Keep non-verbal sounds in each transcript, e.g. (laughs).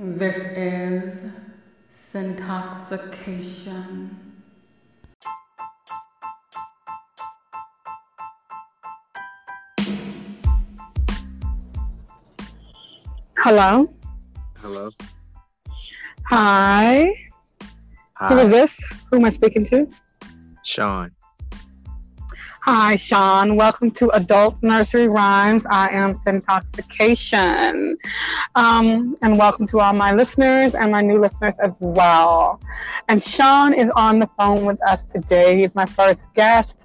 This is Syntoxication. Hello. Hello. Hi. Hi. Who is this? Who am I speaking to? Shawn. Hi, Shawn. Welcome to Adult Nursery Rhymes. I am Syntoxication. Um, and welcome to all my listeners and my new listeners as well. And Shawn is on the phone with us today. He's my first guest.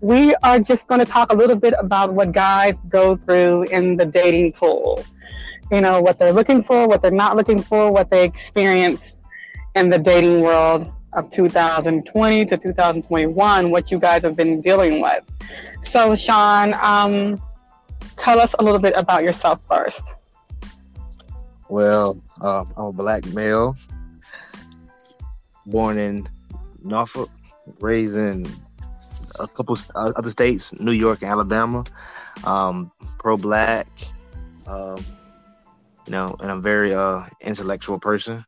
We are just going to talk a little bit about what guys go through in the dating pool. You know, what they're looking for, what they're not looking for, what they experience in the dating world of 2020 to 2021, what you guys have been dealing with. So, Shawn, um, tell us a little bit about yourself first. Well, uh, I'm a black male, born in Norfolk, raised in a couple uh, other states, New York and Alabama. Um, pro-black, um, you know, and I'm very uh, intellectual person,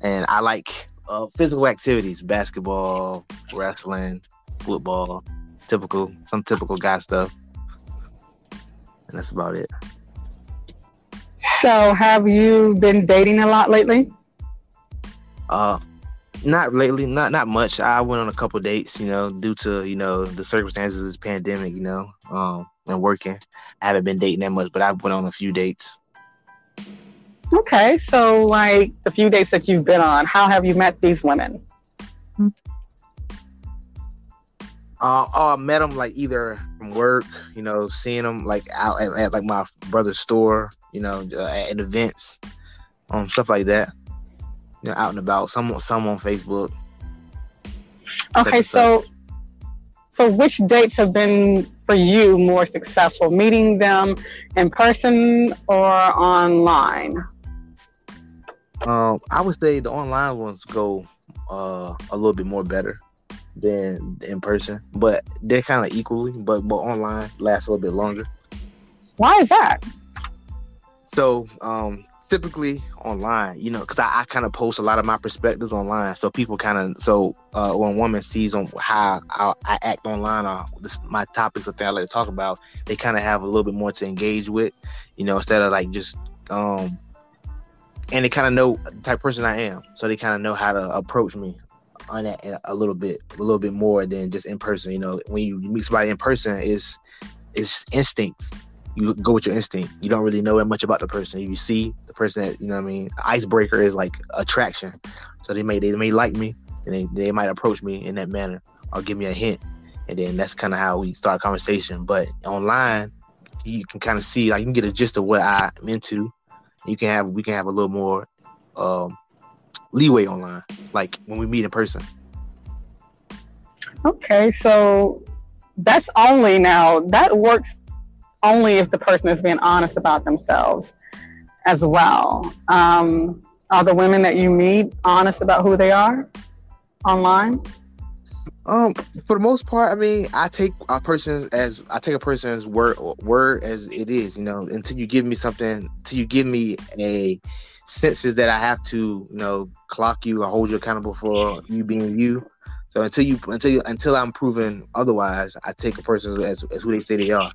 and I like uh, physical activities: basketball, wrestling, football, typical, some typical guy stuff, and that's about it. So, have you been dating a lot lately? Uh, not lately, not not much. I went on a couple dates, you know, due to you know the circumstances of this pandemic, you know, um, and working. I haven't been dating that much, but I've went on a few dates. Okay, so like the few dates that you've been on, how have you met these women? Uh, oh, I met them like either from work, you know, seeing them like out at, at like my brother's store, you know, uh, at events, um, stuff like that. You know, out and about. Some some on Facebook. Okay, so so which dates have been for you more successful? Meeting them in person or online? Um, I would say the online ones go uh a little bit more better than in person, but they're kind of equally. But but online lasts a little bit longer. Why is that? So um, typically online, you know, because I, I kind of post a lot of my perspectives online, so people kind of so uh, when a woman sees on how I, I act online or this, my topics or things I like to talk about, they kind of have a little bit more to engage with, you know, instead of like just um, and they kind of know the type of person I am, so they kind of know how to approach me on that a little bit, a little bit more than just in person. You know, when you meet somebody in person, is it's instincts you go with your instinct. You don't really know that much about the person. You see the person that you know. I mean, icebreaker is like attraction. So they may they may like me, and they, they might approach me in that manner or give me a hint, and then that's kind of how we start a conversation. But online, you can kind of see like you can get a gist of what I'm into. You can have we can have a little more um, leeway online, like when we meet in person. Okay, so that's only now that works only if the person is being honest about themselves as well. Um, are the women that you meet honest about who they are online? Um, for the most part, I mean, I take a person as I take a person's word word as it is. You know, until you give me something, until you give me a senses that I have to, you know, clock you or hold you accountable for you being you. So until you until you, until I'm proven otherwise, I take a person as, as who they say they are.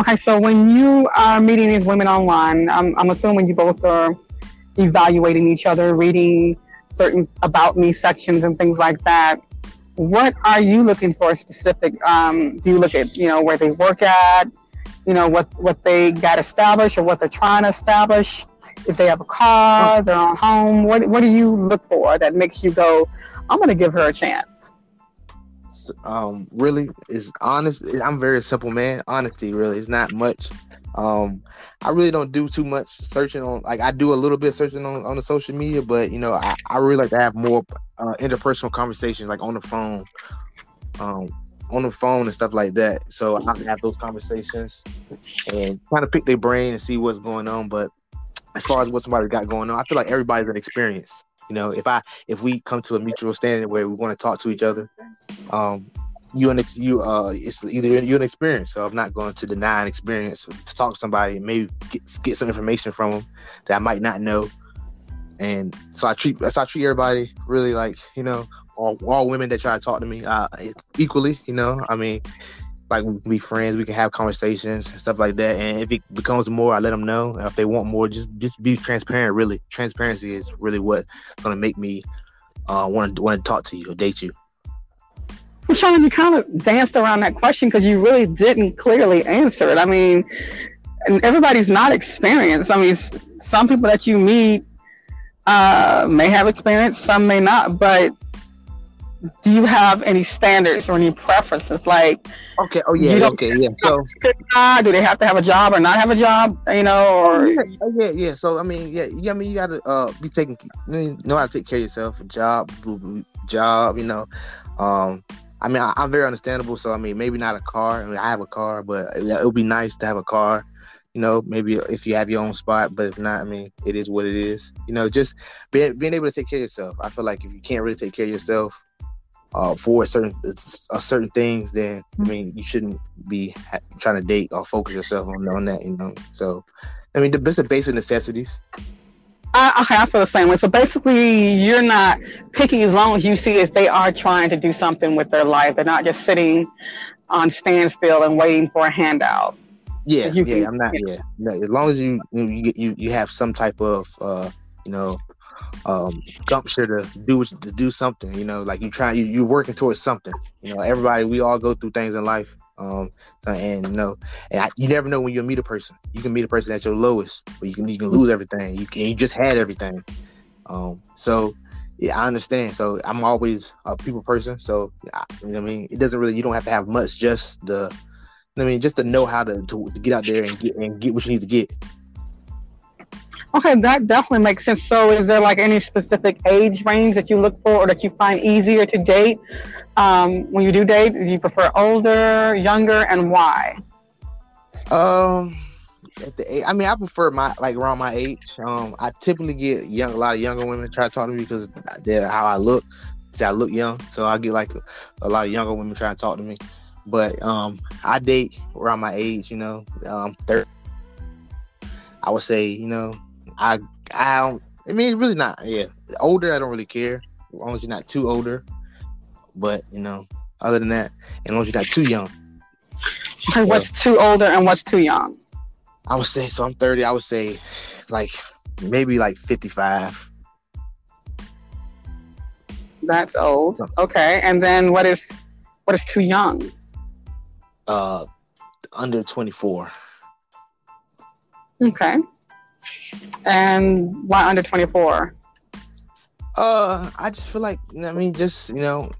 Okay, so when you are meeting these women online, I'm, I'm assuming you both are evaluating each other, reading certain about me sections and things like that. What are you looking for specific? Um, do you look at you know where they work at, you know what what they got established or what they're trying to establish? If they have a car, their own home, what what do you look for that makes you go, I'm going to give her a chance? um really is honest i'm a very simple man honesty really is not much um i really don't do too much searching on like i do a little bit searching on, on the social media but you know i, I really like to have more uh, interpersonal conversations like on the phone um on the phone and stuff like that. So i can have those conversations and kind of pick their brain and see what's going on. But as far as what somebody got going on i feel like everybody's an experience. You know if i if we come to a mutual standing where we want to talk to each other um you an ex- you uh it's either you an experience. So I'm not going to deny an experience to talk to somebody, maybe get get some information from them that I might not know. And so I treat so I treat everybody really like you know all, all women that try to talk to me uh equally. You know, I mean, like we be friends, we can have conversations and stuff like that. And if it becomes more, I let them know. And if they want more, just just be transparent. Really, transparency is really what's gonna make me uh want to want to talk to you or date you. Shawn, you kind of danced around that question because you really didn't clearly answer it. I mean, and everybody's not experienced. I mean, some people that you meet uh, may have experience, some may not. But do you have any standards or any preferences? Like, Okay. Oh You yeah. Okay. Yeah. So. do they have to have a job or not have a job? You know, or yeah, oh, yeah, yeah. So I mean, yeah, yeah. I mean, you gotta uh be taking, mean, know how to take care of yourself. a Job, boo- boo- job. You know, um. I mean, I, I'm very understandable. So I mean, maybe not a car. I mean, I have a car, but it, it would be nice to have a car. You know, maybe if you have your own spot, but if not, I mean, it is what it is. You know, just being being able to take care of yourself. I feel like if you can't really take care of yourself, uh, for certain uh, certain things, then I mean, you shouldn't be ha- trying to date or focus yourself on on that. You know, so I mean, the of basic necessities. I, okay, I feel the same way. So basically, you're not picky as long as you see if they are trying to do something with their life. They're not just sitting on standstill and waiting for a handout. Yeah, You yeah, can- I'm not. Yeah, no, as long as you you you you, you have some type of uh you know um gumption to do to do something. You know, like you try you you're working towards something. You know, everybody we all go through things in life. Um, and you know, and I, you never know when you'll meet a person. You can meet a person at your lowest, but you can you can lose everything. You can you just had everything. Um, so yeah, I understand. So I'm always a people person. So I, you know I mean, it doesn't really you don't have to have much. Just the I mean, just to know how to, to, to get out there and get and get what you need to get. Okay, (laughs) that definitely makes sense. So, is there like any specific age range that you look for or that you find easier to date um, when you do date? Do you prefer older, younger, and why? Um, at the age, I mean, I prefer my like around my age. Um, I typically get young, a lot of younger women try to talk to me because they're how I look. I look young, so I get like a, a lot of younger women trying to talk to me. But um, I date around my age. You know, um, thirty. I would say, you know, I I don't. I mean, it's really not. Yeah, older, I don't really care as long as you're not too older. But you know, other than that, as long as you're not too young. What's too older and what's too young? I would say so. I'm 30. I would say like maybe like 55. That's old. Okay, and then what is what is too young? Uh, under 24. Okay, and why under twenty four? Uh, I just feel like I mean, just you know,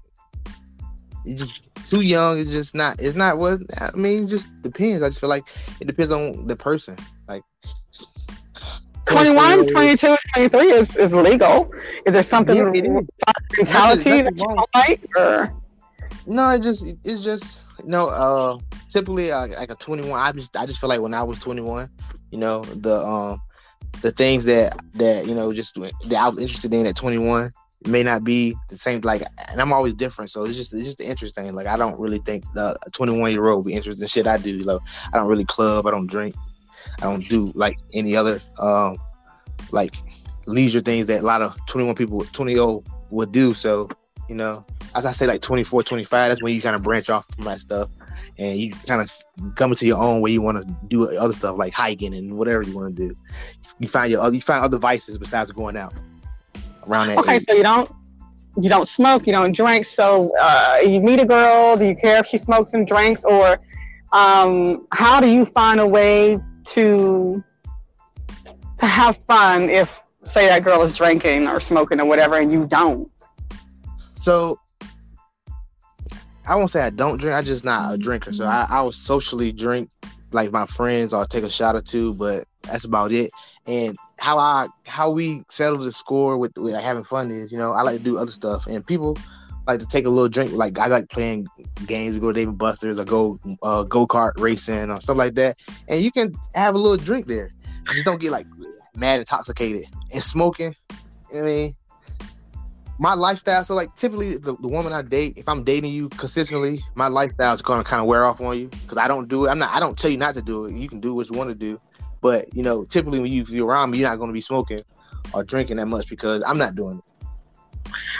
just too young. It's just not. It's not what I mean. It just depends. I just feel like it depends on the person. Like 21, 24 22, 23 is, is legal. Is there something Yeah, it is. mentality Nothing- that you don't like? Or No, it just it's just you know uh typically uh, like a 21 I just I just feel like when I was 21 you know the um the things that that you know just that I was interested in at 21 may not be the same like and I'm always different so it's just it's just interesting like I don't really think the 21 year old be interested in shit I do like I don't really club I don't drink I don't do like any other um like leisure things that a lot of 21 people 20 year old would do so you know as I say, like 24, 25, that's when you kind of branch off from that stuff and you kind of come into your own where you want to do other stuff like hiking and whatever you want to do. You find your other, you find other vices besides going out around that okay, age. so you don't you don't smoke, you don't drink. So uh, you meet a girl. Do you care if she smokes and drinks, or um, how do you find a way to to have fun if say that girl is drinking or smoking or whatever, and you don't? So I won't say I don't drink. I just not a drinker. So I, I will socially drink like my friends or take a shot or two, but that's about it. And how I how we settle the score with, with having fun is, you know, I like to do other stuff, and people like to take a little drink. Like I like playing games. We go to Dave and Buster's or go uh, go kart racing or stuff like that, and you can have a little drink there. Just don't get like mad intoxicated and smoking. I mean, my lifestyle. So like typically the, the woman I date, if I'm dating you consistently, my lifestyle is gonna kind of wear off on you because I don't do it. I'm not. I don't tell you not to do it. You can do what you want to do, but you know, typically when you, you're around me, you're not gonna be smoking or drinking that much because I'm not doing it.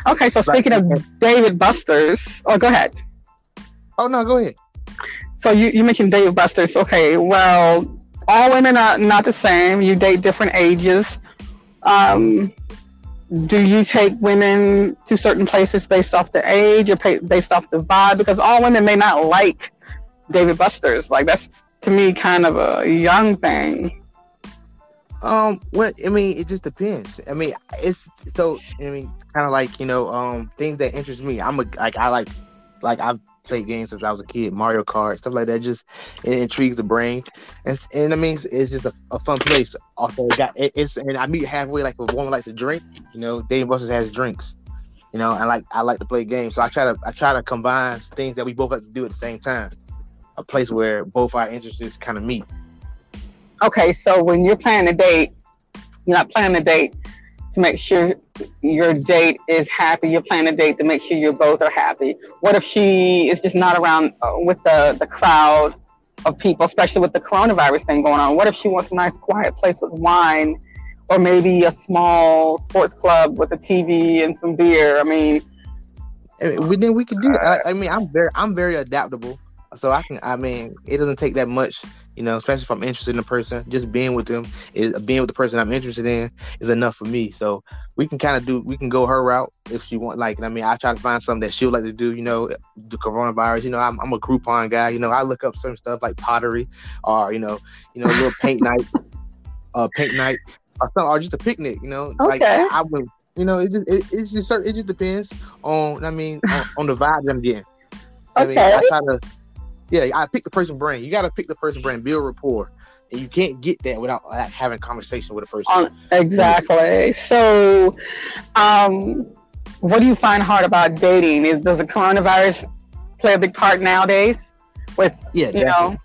Okay, so speaking of Dave and Busters, oh, go ahead. Oh no, go ahead. So you, you mentioned Dave and Busters. Okay, well, all women are not the same. You date different ages. Um, do you take women to certain places based off the age or based off the vibe? Because all women may not like Dave and Busters. Like that's to me kind of a young thing. Um, well, I mean, it just depends. I mean, it's so. I mean, kind of like you know, um, things that interest me. I'm a like I like, like I've played games since I was a kid, Mario Kart, stuff like that. Just it intrigues the brain, and and I mean, it's just a, a fun place. Also, it got it, it's and I meet halfway. Like a woman likes to drink, you know, Dave Busters has drinks. You know, and like I like to play games, so I try to I try to combine things that we both like to do at the same time. A place where both our interests kind of meet. Okay, so when you're planning a date, you're not planning a date to make sure your date is happy. You're planning a date to make sure you both are happy. What if she is just not around uh, with the, the crowd of people, especially with the coronavirus thing going on? What if she wants a nice quiet place with wine or maybe a small sports club with a TV and some beer? I mean, we then we can do. I, I mean, I'm very I'm very adaptable, so I can. I mean, it doesn't take that much you know, especially if I'm interested in a person, just being with them, is being with the person I'm interested in is enough for me. So we can kind of do, we can go her route if she want. Like, I mean, I try to find something that she would like to do. You know, the coronavirus. You know, I'm, I'm a Groupon guy. You know, I look up certain stuff like pottery, or you know, you know, a little paint (laughs) night, uh, paint night, or something, or just a picnic. You know, okay. like I would. You know, it just it, it's just it just depends on I mean on, on the vibe that I'm getting. I okay. mean, I try to yeah, I pick the person brand. You got to pick the person brand, build rapport, and you can't get that without like, having conversation with a person. Um, exactly. So, um, what do you find hard about dating? Is does the coronavirus play a big part nowadays? With yeah, you know,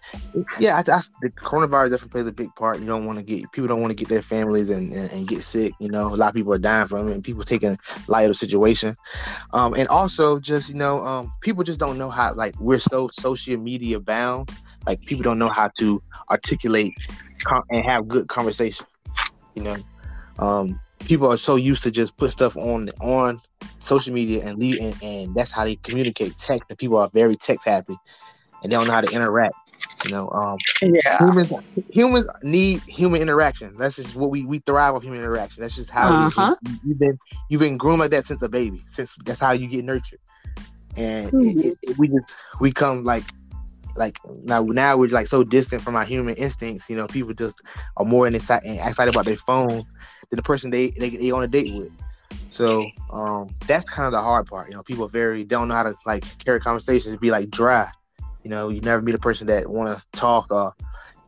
yeah, I, I, the coronavirus definitely plays a big part. You don't want to get people don't want to get their families and, and, and, get sick. You know, a lot of people are dying from it, and people taking light of the situation. Um, and also just you know, um, people just don't know how like we're so social media bound. Like people don't know how to articulate com- and have good conversation. You know, um, people are so used to just put stuff on on social media and leave, and, and that's how they communicate. Text, and people are very text happy and they don't know how to interact. You know, um, yeah. Humans, humans need human interaction. That's just what we we thrive on human interaction. That's just how uh-huh. you, you've been you've been groomed like that since a baby. Since that's how you get nurtured, and mm-hmm. it, it, we just we come like like now now we're like so distant from our human instincts. You know, people just are more excited excited about their phone than the person they they, they on a date with. So um, that's kind of the hard part. You know, people very don't know how to like carry conversations, be like dry. You know, you never meet a person that want to talk or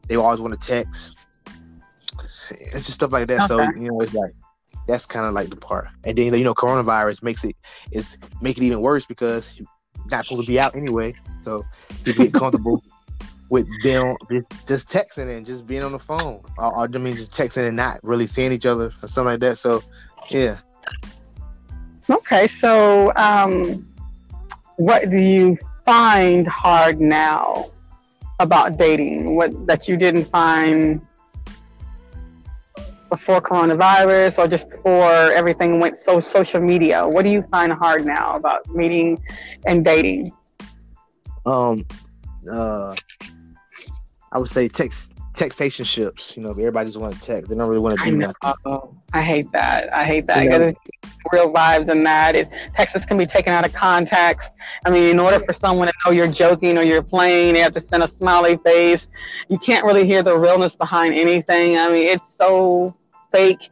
they always want to text. It's just stuff like that. Okay. So you know, it's like that's kind of like the part. And then you know, coronavirus makes it is make it even worse because you're not supposed to be out anyway. So you get (laughs) comfortable with being just texting and just being on the phone, or, or I mean, just texting and not really seeing each other or something like that. So yeah. Okay, so um, what do you find hard now about dating? What that you didn't find before coronavirus or just before everything went so social media? What do you find hard now about meeting and dating? Um, uh, I would say text textationships. You know, everybody just want to text. They don't really want to do nothing. Oh, I hate that. I hate that. You know, real vibes and that. It, Texas can be taken out of context. I mean, in order for someone to know you're joking or you're playing, they have to send a smiley face. You can't really hear the realness behind anything. I mean, it's so fake.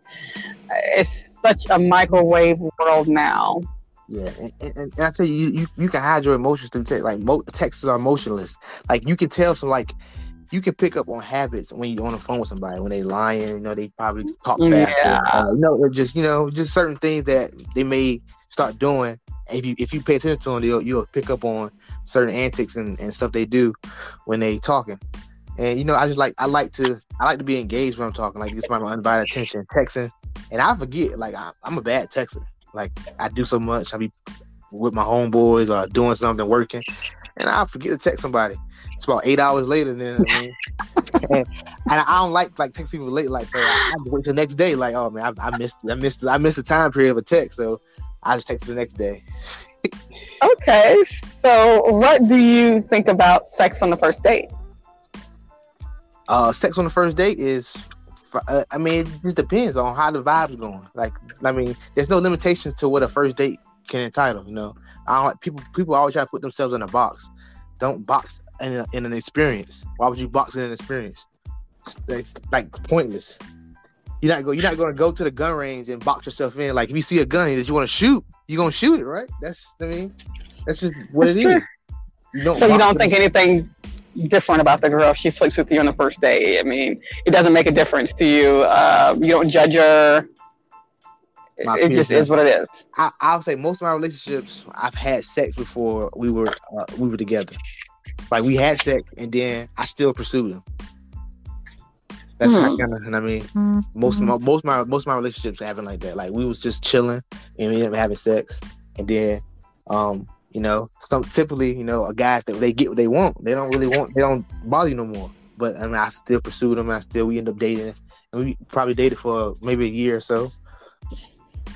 It's such a microwave world now. Yeah, and, and, and I tell you, you, you, can hide your emotions through text. Like mo- texts are emotionless. Like you can tell some like you can pick up on habits when you're on the phone with somebody when they lying. You know, they probably talk fast. Yeah. Uh, you know, or just you know, just certain things that they may start doing. If you if you pay attention to them, you'll you'll pick up on certain antics and, and stuff they do when they talking. And you know, I just like I like to I like to be engaged when I'm talking. Like this my undivided attention, texting, and I forget. Like I, am a bad texter. Like I do so much. I be with my homeboys or doing something, working, and I forget to text somebody. It's about eight hours later. Then I mean, and, and I don't like like text people late. Like so, I, I wait till the next day. Like oh man, I, I missed I missed I missed the time period of a text. So I just text the next day. (laughs) Okay. So, what do you think about sex on the first date? Uh, sex on the first date is, uh, I mean, it just depends on how the vibe's going. Like, I mean, there's no limitations to what a first date can entitle. You know, I don't like people. People always try to put themselves in a box. Don't box in, a, in an experience. Why would you box in an experience? It's, like pointless. You're not go. You're not going to go to the gun range and box yourself in. Like if you see a gun that you want to shoot, you're gonna shoot it, right? That's I mean, that's just what That's it true. is. You So, you don't in- think anything different about the girl she sleeps with you on the first day. I mean, it doesn't make a difference to you. Uh, you don't judge her. It, My it just is what it is. I, I'll say most of my relationships, I've had sex before we were uh, we were together. Like we had sex, and then I still pursued him. That's Hmm. how kind of, and I mean, most of my most of my most of my relationships happen like that. Like we was just chilling and we ended up having sex, and then, um, you know, some typically, you know, a guys that they get what they want, they don't really want, they don't bother you no more. But I mean, I still pursued them. I still we end up dating, and we probably dated for maybe a year or so.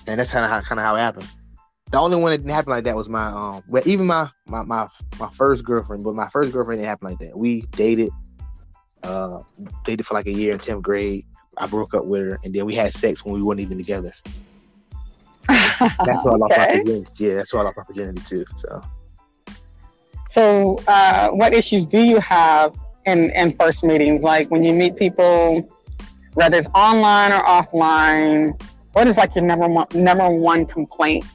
And that's kind of how kind of how it happened. The only one that didn't happen like that was my um, well, even my my my my first girlfriend, but my first girlfriend didn't happen like that. We dated, uh, dated for like a year in tenth grade. I broke up with her, and then we had sex when we weren't even together. That's why I lost my (laughs) okay. virginity. Yeah, that's why I lost my virginity too. So So, uh, what issues do you have in, in first meetings? Like when you meet people, whether it's online or offline, what is like your number one, number one complaint?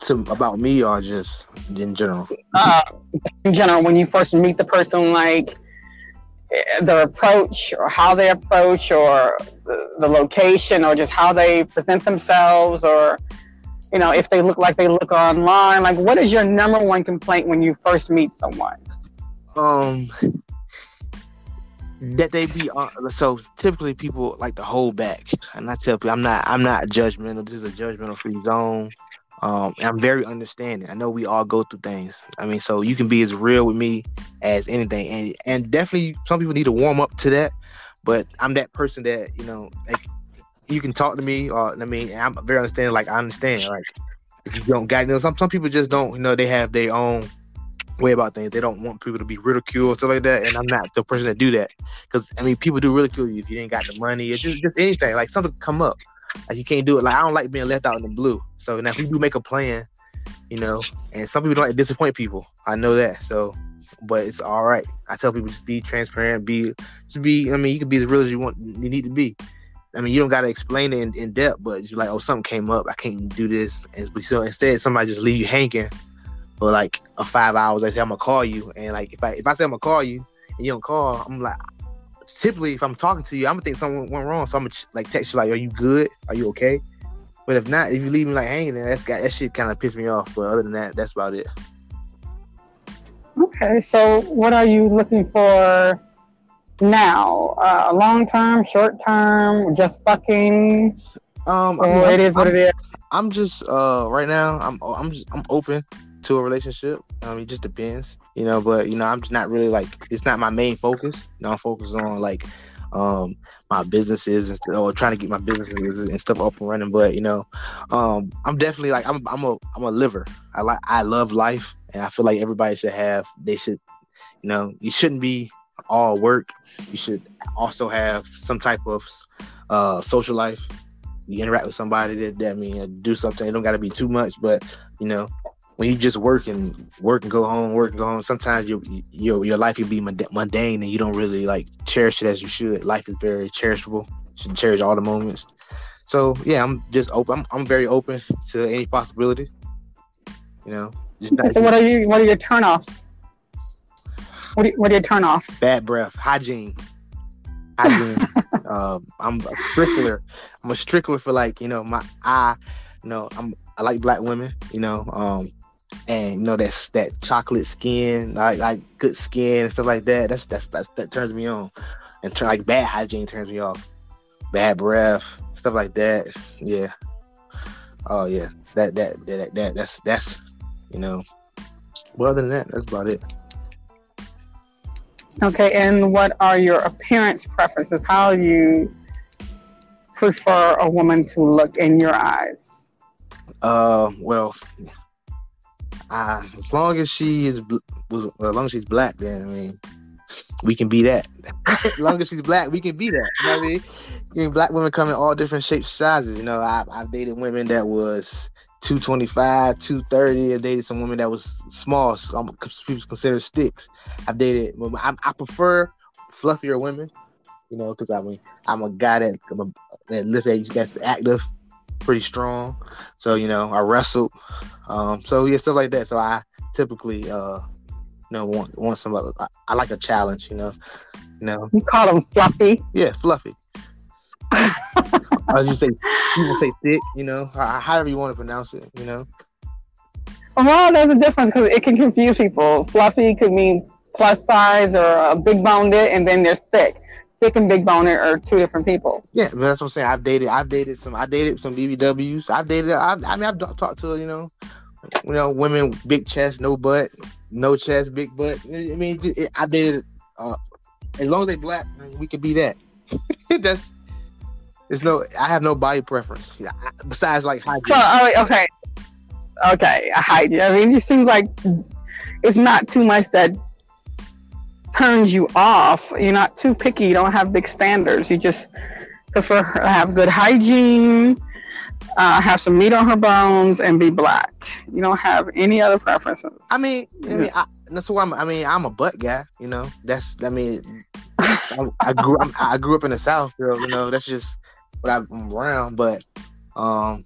to about me or just in general. Uh, in general, when you first meet the person, like eh, their approach or how they approach or the, the location or just how they present themselves or, you know, if they look like they look online, like what is your number one complaint when you first meet someone? Um, that they be uh, so typically people like to hold back, and I tell people I'm not I'm not judgmental. This is a judgmental free zone. Um, I'm very understanding. I know we all go through things. I mean, so you can be as real with me as anything, and and definitely some people need to warm up to that. But I'm that person that you know, like you can talk to me, or I mean, I'm very understanding. Like I understand, like if you don't got, you know, some some people just don't, you know, they have their own way about things. They don't want people to be ridiculed, stuff like that. And I'm not the person to do that. Because I mean, people do ridicule you if you ain't got the money. It's just, just anything. Like something come up. Like you can't do it. Like I don't like being left out in the blue. So now if we do make a plan, you know, and some people don't like to disappoint people. I know that. So, but it's all right. I tell people just be transparent. Be just be. I mean, you can be as real as you want. You need to be. I mean, you don't got to explain it in, in depth, but it's like, oh, something came up. I can't do this. And so instead, somebody just leave you hanging for like a five hours. I say I'm gonna call you, and like if I if I say I'm gonna call you and you don't call, I'm like, typically if I'm talking to you, I'm gonna think something went wrong. So I'm gonna like text you like, are you good? Are you okay? But if not, if you leave me like hanging, then that's got that shit kind of pissed me off. But other than that, that's about it. Okay, so what are you looking for now? Uh, long term, short term, just fucking, Um, I mean, it is what I'm- it is? I'm just uh right now I'm I'm just I'm open to a relationship. I mean, it just depends, you know. But you know, I'm just not really like it's not my main focus. You know, I'm focused on like um my businesses and or trying to get my businesses and stuff up and running. But you know, um I'm definitely like I'm I'm a I'm a liver. I like I love life, and I feel like everybody should have. They should, you know, you shouldn't be all work. You should also have some type of uh social life you interact with somebody that that mean uh, do something. It don't got to be too much, but you know, when you just work and work and go home, work and go home, sometimes your your your life can be mundane and you don't really like cherish it as you should. Life is very cherishable. You should cherish all the moments. So yeah, I'm just open. I'm, I'm very open to any possibility. You know, just not, So what are you? What are your turnoffs? What are, what are your turnoffs? bad breath, hygiene, hygiene. (laughs) um, I'm a strickler. I'm a strickler for like you know my eye. You know, I'm I like black women. You know, um, and you know that's that chocolate skin, like like good skin and stuff like that. That's that's, that's that turns me on, and turn like bad hygiene turns me off. Bad breath, stuff like that. Yeah, oh yeah, that that that, that that's that's you know. Well, other than that, that's about it. Okay, and what are your appearance preferences? How do you prefer a woman to look in your eyes? Uh, well, uh, as long as she is, well, as long as she's black, then I mean, we can be that. (laughs) as long as she's black, we can be that. You know what I mean? I black women come in all different shapes, sizes. You know, I, I've dated women that was 225, 230. I dated some women that was small. Some people consider sticks. I've dated. I, I prefer fluffier women. You know, because I mean, I'm a guy that I'm a, that lift that's active, pretty strong. So you know, I wrestled. Um, so yeah, stuff like that. So I typically, uh, you know, want want some. I, I like a challenge. You know, you know. You call them fluffy. Yeah, fluffy. As you say, people say thick. You know, however you want to pronounce it. You know. Well, there's a difference because it can confuse people. Fluffy could mean plus size or a big boned, and then there's thick thick and big boner are two different people. Yeah, but that's what I'm saying. I've dated, I've dated some, I dated some BBWs. I've dated, I've, I mean, I've talked to you know, you know, women big chest, no butt, no chest, big butt. I mean, it, I dated. Uh, as long as they black, we could be that. (laughs) that's. It's no. I have no body preference. Yeah, Besides, like hygiene. So, oh, okay, okay, hygiene. I mean, it seems like it's not too much that turns you off. You're not too picky. You don't have big standards. You just prefer to have good hygiene, uh, have some meat on her bones, and be black. You don't have any other preferences. I mean, I mean, I, that's why I'm. I mean, I'm a butt guy. You know, that's. I mean, (laughs) I, I grew. I, I grew up in the South, girl. You know, that's just what I'm around. But, um,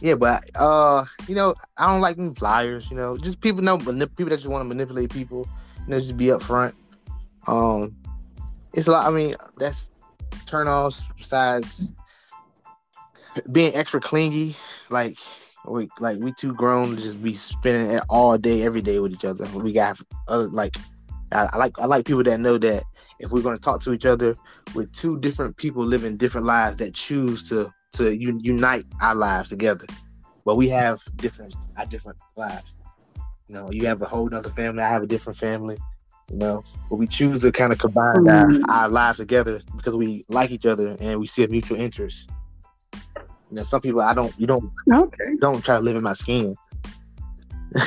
yeah, but uh, you know, I don't like them flyers. You know, just people know people that just want to manipulate people. You know, just be upfront. Um, it's a lot. I mean, that's turnoffs besides being extra clingy. Like we like we too grown to just be spending it all day, every day with each other. We got other like I, I like I like people that know that if we're going to talk to each other, we're two different people living different lives that choose to to un- unite our lives together. But we have different our different lives. You know, you have a whole other family. I have a different family you know. But we choose to kind of combine mm-hmm. our, our, lives together because we like each other and we see a mutual interest. You know, some people I don't, you don't, okay, don't try to live in my skin. (laughs)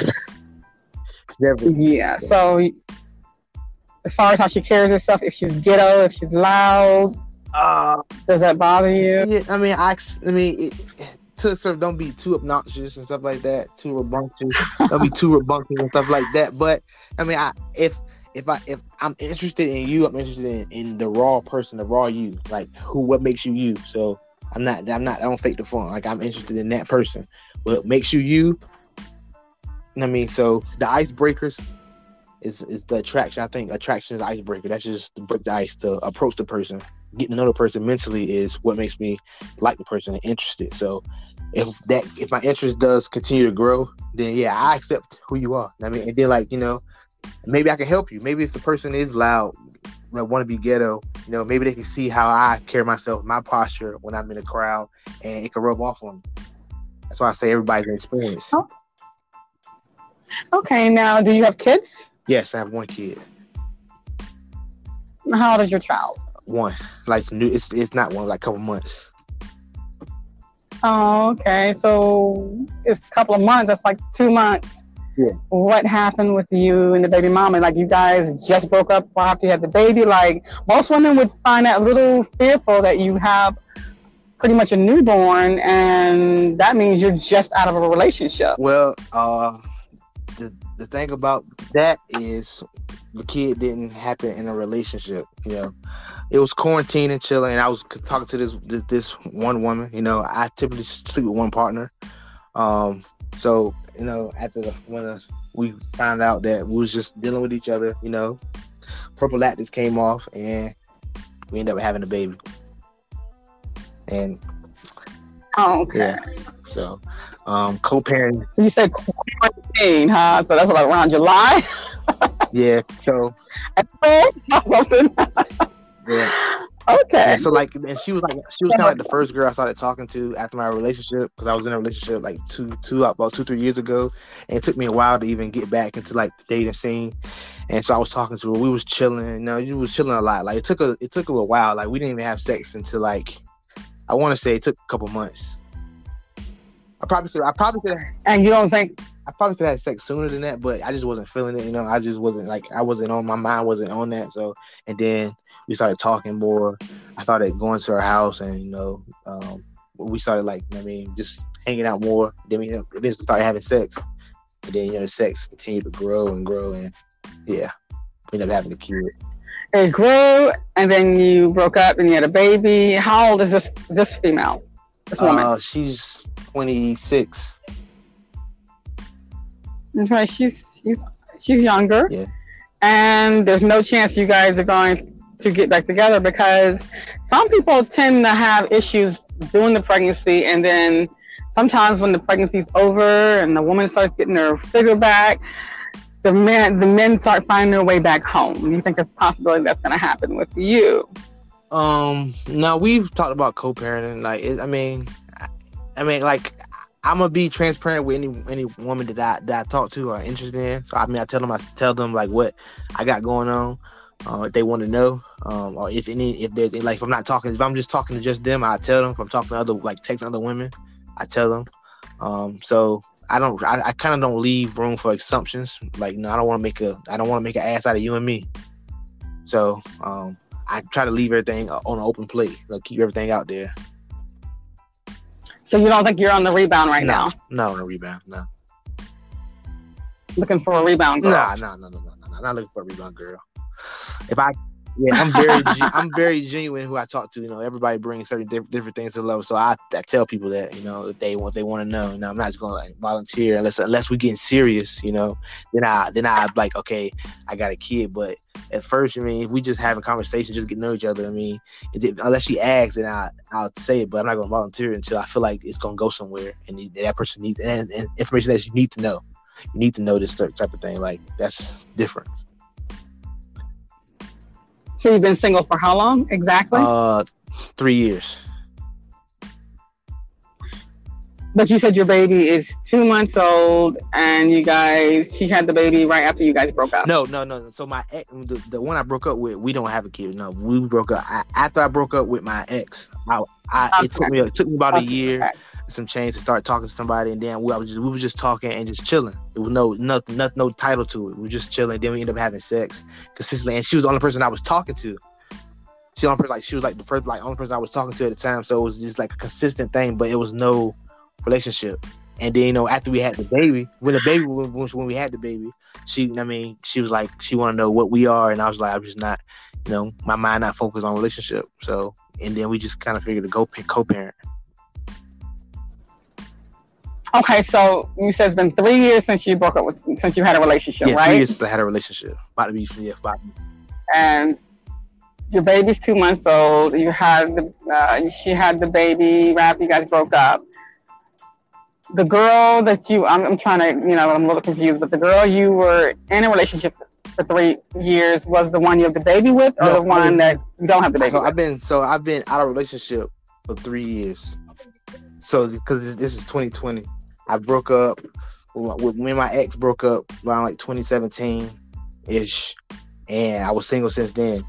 yeah. So, as far as how she carries herself, if she's ghetto, if she's loud, uh, does that bother you? Yeah, I mean, I, I mean. It, to sort of don't be too obnoxious and stuff like that, too rambunctious. don't be too (laughs) rambunctious and stuff like that. But I mean, I if if I if I'm interested in you, I'm interested in, in the raw person, the raw you, like who what makes you you. So I'm not I'm not I don't fake the fun. Like I'm interested in that person. What makes you you? I mean, so the icebreakers is is the attraction. I think attraction is icebreaker. That's just to break the ice to approach the person. Getting to know the person mentally is what makes me like the person and interested. So if that if my interest does continue to grow, then yeah, I accept who you are. I mean, and then like you know, maybe I can help you. Maybe if the person is loud, want to be ghetto, you know, maybe they can see how I carry myself, my posture when I'm in a crowd, and it can rub off on me. That's why I say everybody's an experience. Oh. Okay, now do you have kids? Yes, I have one kid. How old is your child? One, like new. It's it's not one, like a couple months. Oh, okay. So it's a couple of months. That's like two months yeah. what happened with you and the baby mama? Like you guys just broke up after you had the baby. Like most women would find that a little fearful that you have pretty much a newborn, and that means you're just out of a relationship. Well, uh, the the thing about that is the kid didn't happen in a relationship. You know, it was quarantine and chilling. And I was talking to this, this this one woman. You know, I typically sleep with one partner. Um, so you know, after the, when we found out that we was just dealing with each other, you know, prophylactics came off and we ended up having a baby. And oh, okay. Yeah, so um, co-parenting. So you said quarantine, huh? So that's like around July. (laughs) yeah. So. (laughs) yeah. Okay. And so like, and she was like, she was kind of like the first girl I started talking to after my relationship because I was in a relationship like two, two uh, about two, three years ago, and it took me a while to even get back into like the dating scene. And so I was talking to her. We was chilling. You know, we was chilling a lot. Like it took a, it took a while. Like we didn't even have sex until like, I want to say it took a couple months. I probably could. I probably could. And you don't think I probably could have sex sooner than that, but I just wasn't feeling it. You know, I just wasn't like I wasn't on my mind wasn't on that. So and then we started talking more. I started going to her house, and you know, um, we started like I mean, just hanging out more. Then we eventually started having sex, and then you know, the sex continued to grow and grow, and yeah, we ended up having a kid. it grew and then you broke up and you had a baby? How old is this this female? This woman? Uh, she's twenty six. Okay, she's she's she's younger. Yeah. And there's no chance you guys are going to get back together because some people tend to have issues during the pregnancy and then sometimes when the pregnancy's over and the woman starts getting her figure back, the men the men start finding their way back home. You think it's a possibility that's gonna happen with you? Um, now we've talked about co-parenting. Like, it, I mean, I, I mean, like, I'm gonna be transparent with any any woman that I that I talk to or interested in. So I mean, I tell them I tell them like what I got going on, uh, if they want to know, um, or if any if there's like if I'm not talking if I'm just talking to just them, I tell them. If I'm talking to other like texting other women, I tell them. Um, so I don't I, I kind of don't leave room for assumptions. Like, no, I don't want to make a I don't want to make an ass out of you and me. So um, I try to leave everything on an open plate, like keep everything out there. So you don't think you're on the rebound right no, now, No, on a rebound. No. looking for a rebound girl? Nah, nah, no, no, no, no, no. Not looking for a rebound girl. If I, yeah, I'm (laughs) very, I'm very genuine who I talk to. You know, everybody brings certain diff- different things to the level. So I, I tell people that, you know, if they want, they want to know. You know, I'm not just going to like volunteer unless, unless we're getting serious. You know, then I, then I like, okay, I got a kid. But at first, I mean, if we just having conversation, just get to know each other. I mean, it, unless she asks, then I, I'll say it. But I'm not going to volunteer until I feel like it's going to go somewhere, and that person needs and, and information that you need to know. You need to know this type of thing. Like that's different. So you've been single for how long exactly? Uh, three years. but you said your baby is two months old, and you guys, she had the baby right after you guys broke up. No, no, no. no. So my ex, the, the one I broke up with, we don't have a kid. No, we broke up I, after I broke up with my ex. I, I it took me it took me about a year, okay. Some change to start talking to somebody, and then we I was just we was just talking and just chilling. It was no nothing, nothing, no title to it. We were just chilling. Then we ended up having sex consistently, and she was the only person I was talking to. She only person, like she was like the first like only person I was talking to at the time. So it was just like a consistent thing, but it was no relationship. And then you know after we had the baby, when the baby when, when we had the baby, she I mean she was like she want to know what we are, and I was like I'm just not, you know, my mind not focused on relationship. So and then we just kind of figured to go co-parent. Okay, so you said it's been three years since you broke up with, since you had a relationship, yeah, three right? years since I had a relationship. About to be yeah, be- And your baby's two months old. You had the, uh, she had the baby right after you guys broke up. The girl that you, I'm, I'm trying to, you know, I'm a little confused, but the girl you were in a relationship for three years was the one you have the baby with, or No, the one that you don't have the baby So with? I've been so I've been out of relationship for three years. So because this is 2020, I broke up with, my, me and my ex broke up around like 2017 ish, and I was single since then.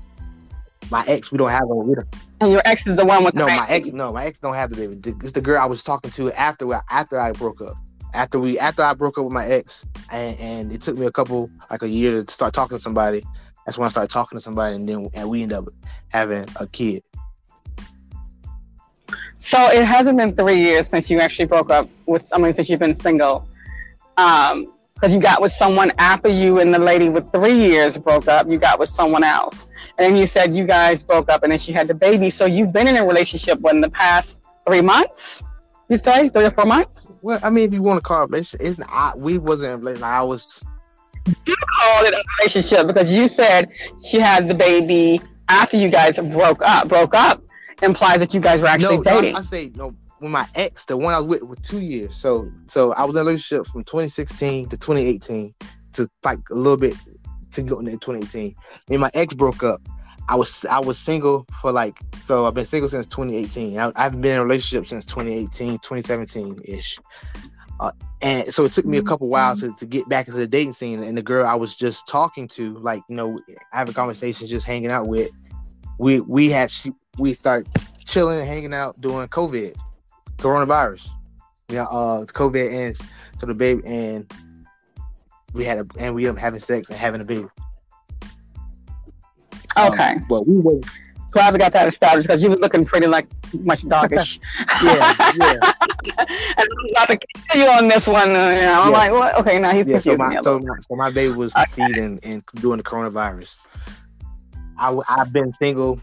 My ex, we don't have a we don't, And your ex is the one with no. My ex, no, my ex don't have the baby. It's the girl I was talking to after after I broke up. After we after I broke up with my ex, and, and it took me a couple like a year to start talking to somebody. That's when I started talking to somebody, and then and we ended up having a kid. So it hasn't been three years since you actually broke up with. I mean, since you've been single, um, because you got with someone after you and the lady with three years broke up. You got with someone else, and then you said you guys broke up, and then she had the baby. So you've been in a relationship in the past three months. You say three or four months? Well, I mean, if you want to call it, relationship, it's I, we wasn't in a relationship. I was Called it a relationship because you said she had the baby after you guys broke up. Broke up implies that you guys were actually no, dating. I, I say no. When my ex, the one I was with, with two years. So, so I was in a relationship from 2016 to 2018 to like a little bit to go into 2018. Me and my ex broke up. I was I was single for like so I've been single since 2018. I, have been in a relationship since 2018, 2017 ish. Uh, and so it took me a couple while to, to get back into the dating scene. And the girl I was just talking to, like you know, having conversations, just hanging out with, we we had we started chilling and hanging out during COVID, coronavirus. Yeah, uh, COVID ends, so the baby and we had a and we up having sex and having a baby. Okay. Um, but we were glad we got that established because you was looking pretty like much doggish. (laughs) yeah, yeah. (laughs) and I'm about to kill you on this one. Uh, you know, I'm Yeah. like, what? Okay, now he's yeah, so confusing me my, so, my, so my baby was Okay. and, and during the coronavirus. I I've been single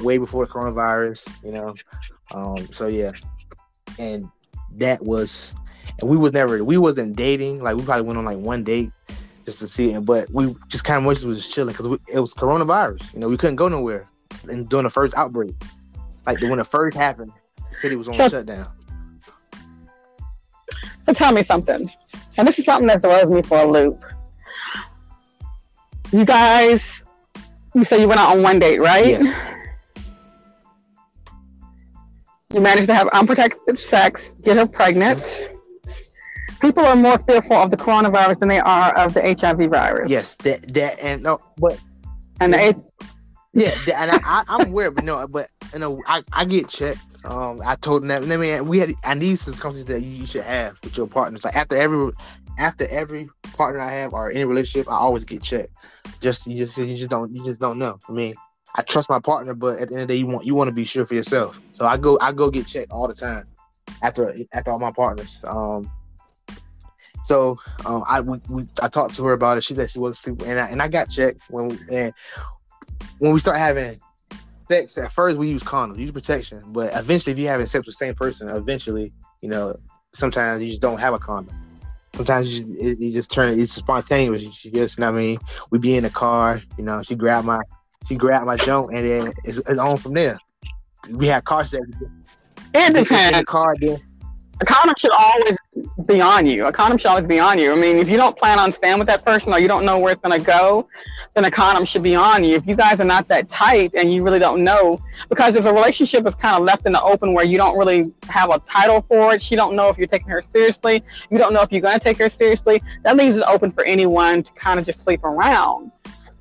way before the coronavirus, you know. Um, so yeah, and that was, and we was never we wasn't dating. Like we probably went on like one date just to see it, but we just kind of much was just chilling because it was coronavirus. You know, we couldn't go nowhere. And during the first outbreak, like when it first happened, the city was on Sure. shutdown. So tell me something, and this is something that throws me for a loop. You guys, you say you went out on one date, right? Yes. You managed to have unprotected sex, get her pregnant. People are more fearful of the coronavirus than they are of the HIV virus. Yes, that that and no, but And the H- Yeah, and I, I, I'm aware, but no, but you know, I, I get checked. Um, I told them that. I mean, we had, I need some conversations that you should have with your partners. Like after every, after every partner I have or any relationship, I always get checked. Just you just you just don't you just don't know. I mean, I trust my partner, but at the end of the day, you want you want to be sure for yourself. So I go I go get checked all the time after after all my partners. Um, so um, I we, we I talked to her about it. She said she was sleeping, and I, and I got checked when we, and when we start having sex, at first we use condoms, use protection, but eventually, if you're having sex with the same person, eventually, you know, sometimes you just don't have a condom. Sometimes you, it, you just turn it, it's spontaneous. She just, you know what I mean? We be in the car, you know, she grabbed my, she grabbed my junk, and then it's, it's on from there. We had car sex. it In the depends. car, then A condom should always be on you. A condom should always be on you. I mean, if you don't plan on staying with that person or you don't know where it's going to go, then a condom should be on you. If you guys are not that tight and you really don't know, because if a relationship is kind of left in the open where you don't really have a title for it, she don't know if you're taking her seriously, you don't know if you're going to take her seriously, that leaves it open for anyone to kind of just sleep around.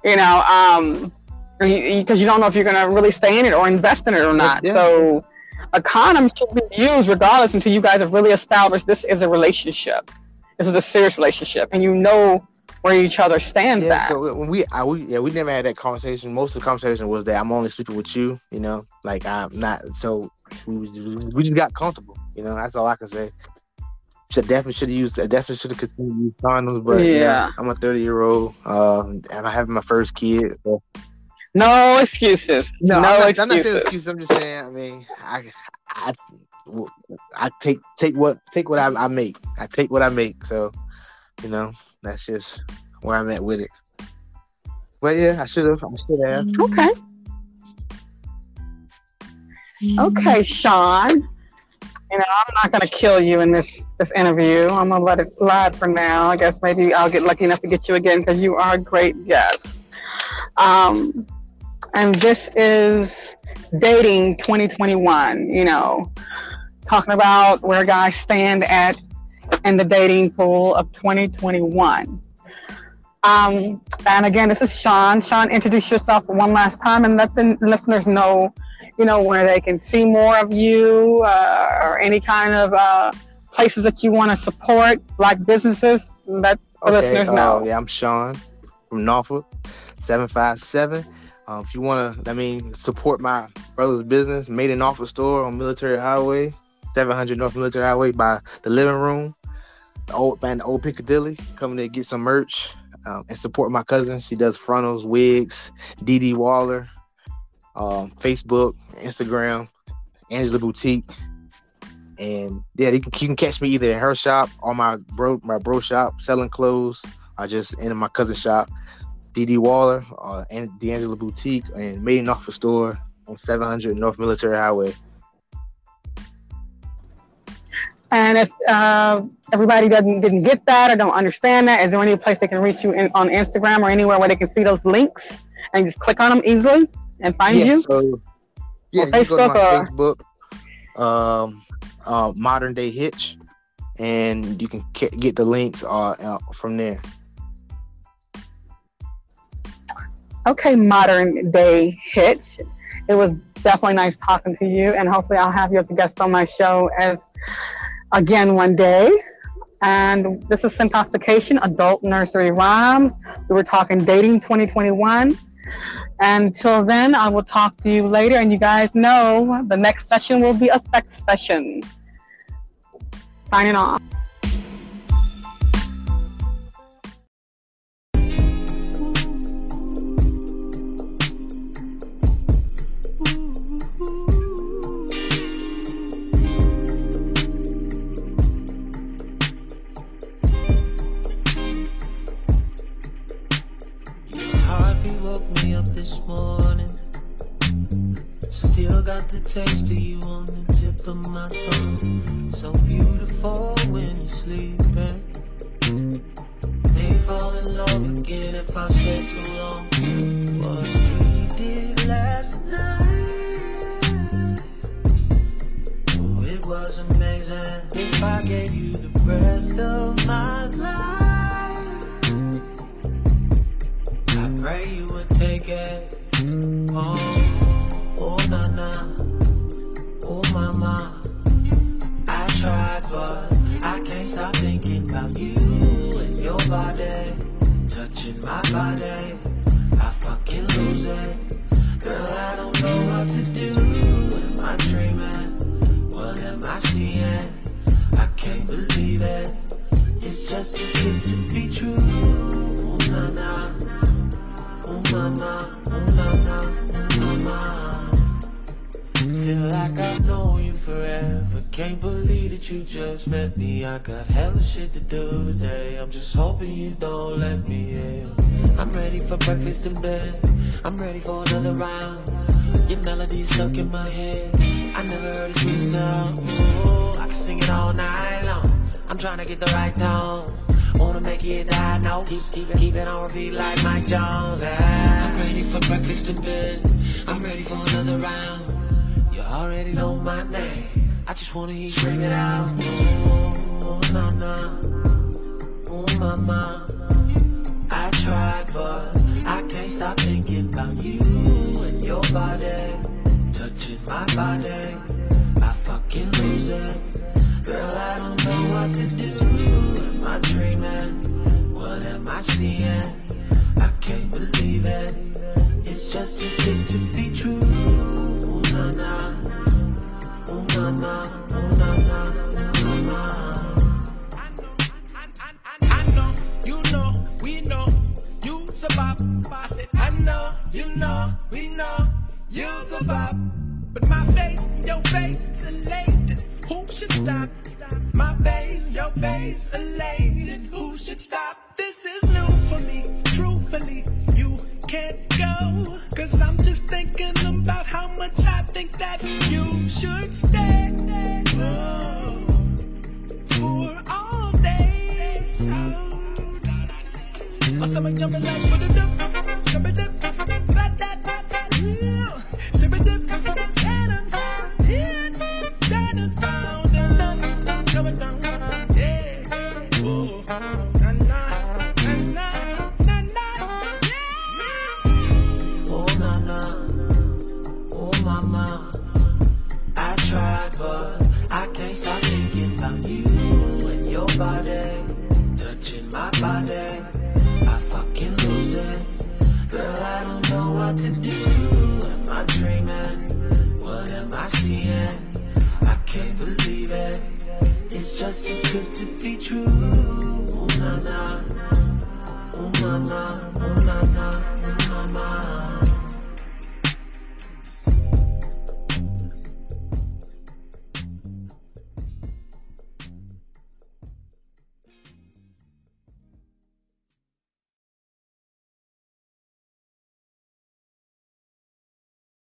You know, um, because you don't know if you're going to really stay in it or invest in it or not. Yeah. So a condom should be used regardless until you guys have really established this is a relationship. This is a serious relationship, and you know where each other stands Yeah, at. so when we, I, we, yeah, we never had that conversation. Most of the conversation was that I'm only sleeping with you, you know, like I'm not. So we, we just got comfortable, you know. That's all I can say. Should definitely should have used. I definitely should have continued to use condoms, but yeah. I'm a 30 year old, um, and I have my first kid. So. no excuses. No, I'm not, I'm not excuses. saying excuses. I'm just saying. I mean, I, I, I take take what take what I, I make. I take what I make. So, you know, that's just where I'm at with it. But yeah, I should have. I should have. Okay. Okay, Shawn. You know, I'm not gonna kill you in this this interview. I'm gonna let it slide for now. I guess maybe I'll get lucky enough to get you again because you are a great guest. Um, and this is dating 2021. You know, talking about where guys stand at in the dating pool of 2021. Um, and again, this is Shawn. Shawn, introduce yourself one last time and let the listeners know, you know, where they can see more of you uh, or any kind of uh, places that you want to support, like businesses. Let the listeners uh, know. yeah, I'm Shawn from Norfolk, seven five seven. Um, if you want to, I mean, support my brother's business, Made in Norfolk store on Military Highway, 700 North Military Highway by the living room, old the old Piccadilly. coming to get some merch, um, and support my cousin. She does frontals, wigs, DD Waller, um, Facebook, Instagram, Angela Boutique. And yeah, you can, you can catch me either in her shop or my bro my bro shop selling clothes. I just in my cousin's shop, DD Waller, uh, and D'Angelo Boutique, and Made in Norfolk store on 700 North Military Highway. And if uh, everybody doesn't didn't get that or don't understand that, is there any place they can reach you in, on Instagram or anywhere where they can see those links and just click on them easily? and find yeah, you? So, yeah, you go to my Facebook Facebook, um, uh, Modern Day Hitch, and you can ca- get the links uh, uh, from there. Okay, modern day hitch. It was definitely nice talking to you, and hopefully, I'll have you as a guest on my show as again one day. And this is Sintoxxication, Adult Nursery Rhymes. We were talking dating 2021. Until then, I will talk to you later. And you guys know the next session will be a sex session. Signing off. My tongue. So beautiful when you're sleeping. May fall in love again if I stay too long. To be true. Oh. Oh mama, oh oh mama. Feel like I've known you forever. Can't believe that you just met me. I got hella shit to do today. I'm just hoping you don't let me in. I'm ready for breakfast in bed. I'm ready for another round. Your melody's stuck in my head. I never heard a sweet sound. Ooh, I can sing it all night long. I'm trying to get the right tone. Wanna make it that I know. Keep, keep, it, keep it on repeat like Mike Jones. Ah. I'm ready for breakfast in bed. I'm ready for another round. You already know my name. I just wanna hear you scream it out. Oh, oh, na na. Oh, mama. I tried, but I can't stop thinking about you and your body. Touching my body. I fucking lose it. Girl, I don't know what to do. I seeing? I can't believe it. It's just too good to be true. Oh, na na. Oh, na na. Oh, na na. Oh, na na. I know, you know, we know, you survive. I said, I know, you know, we know, you survive. But my face, your face, is elated. Who should stop? My face, your face, elated. Who should stop? This is new for me. Truthfully, you can't go. Cause I'm just thinking about how much I think that you should stay. Oh for all days. Oh, My stomach jumping like for the dip,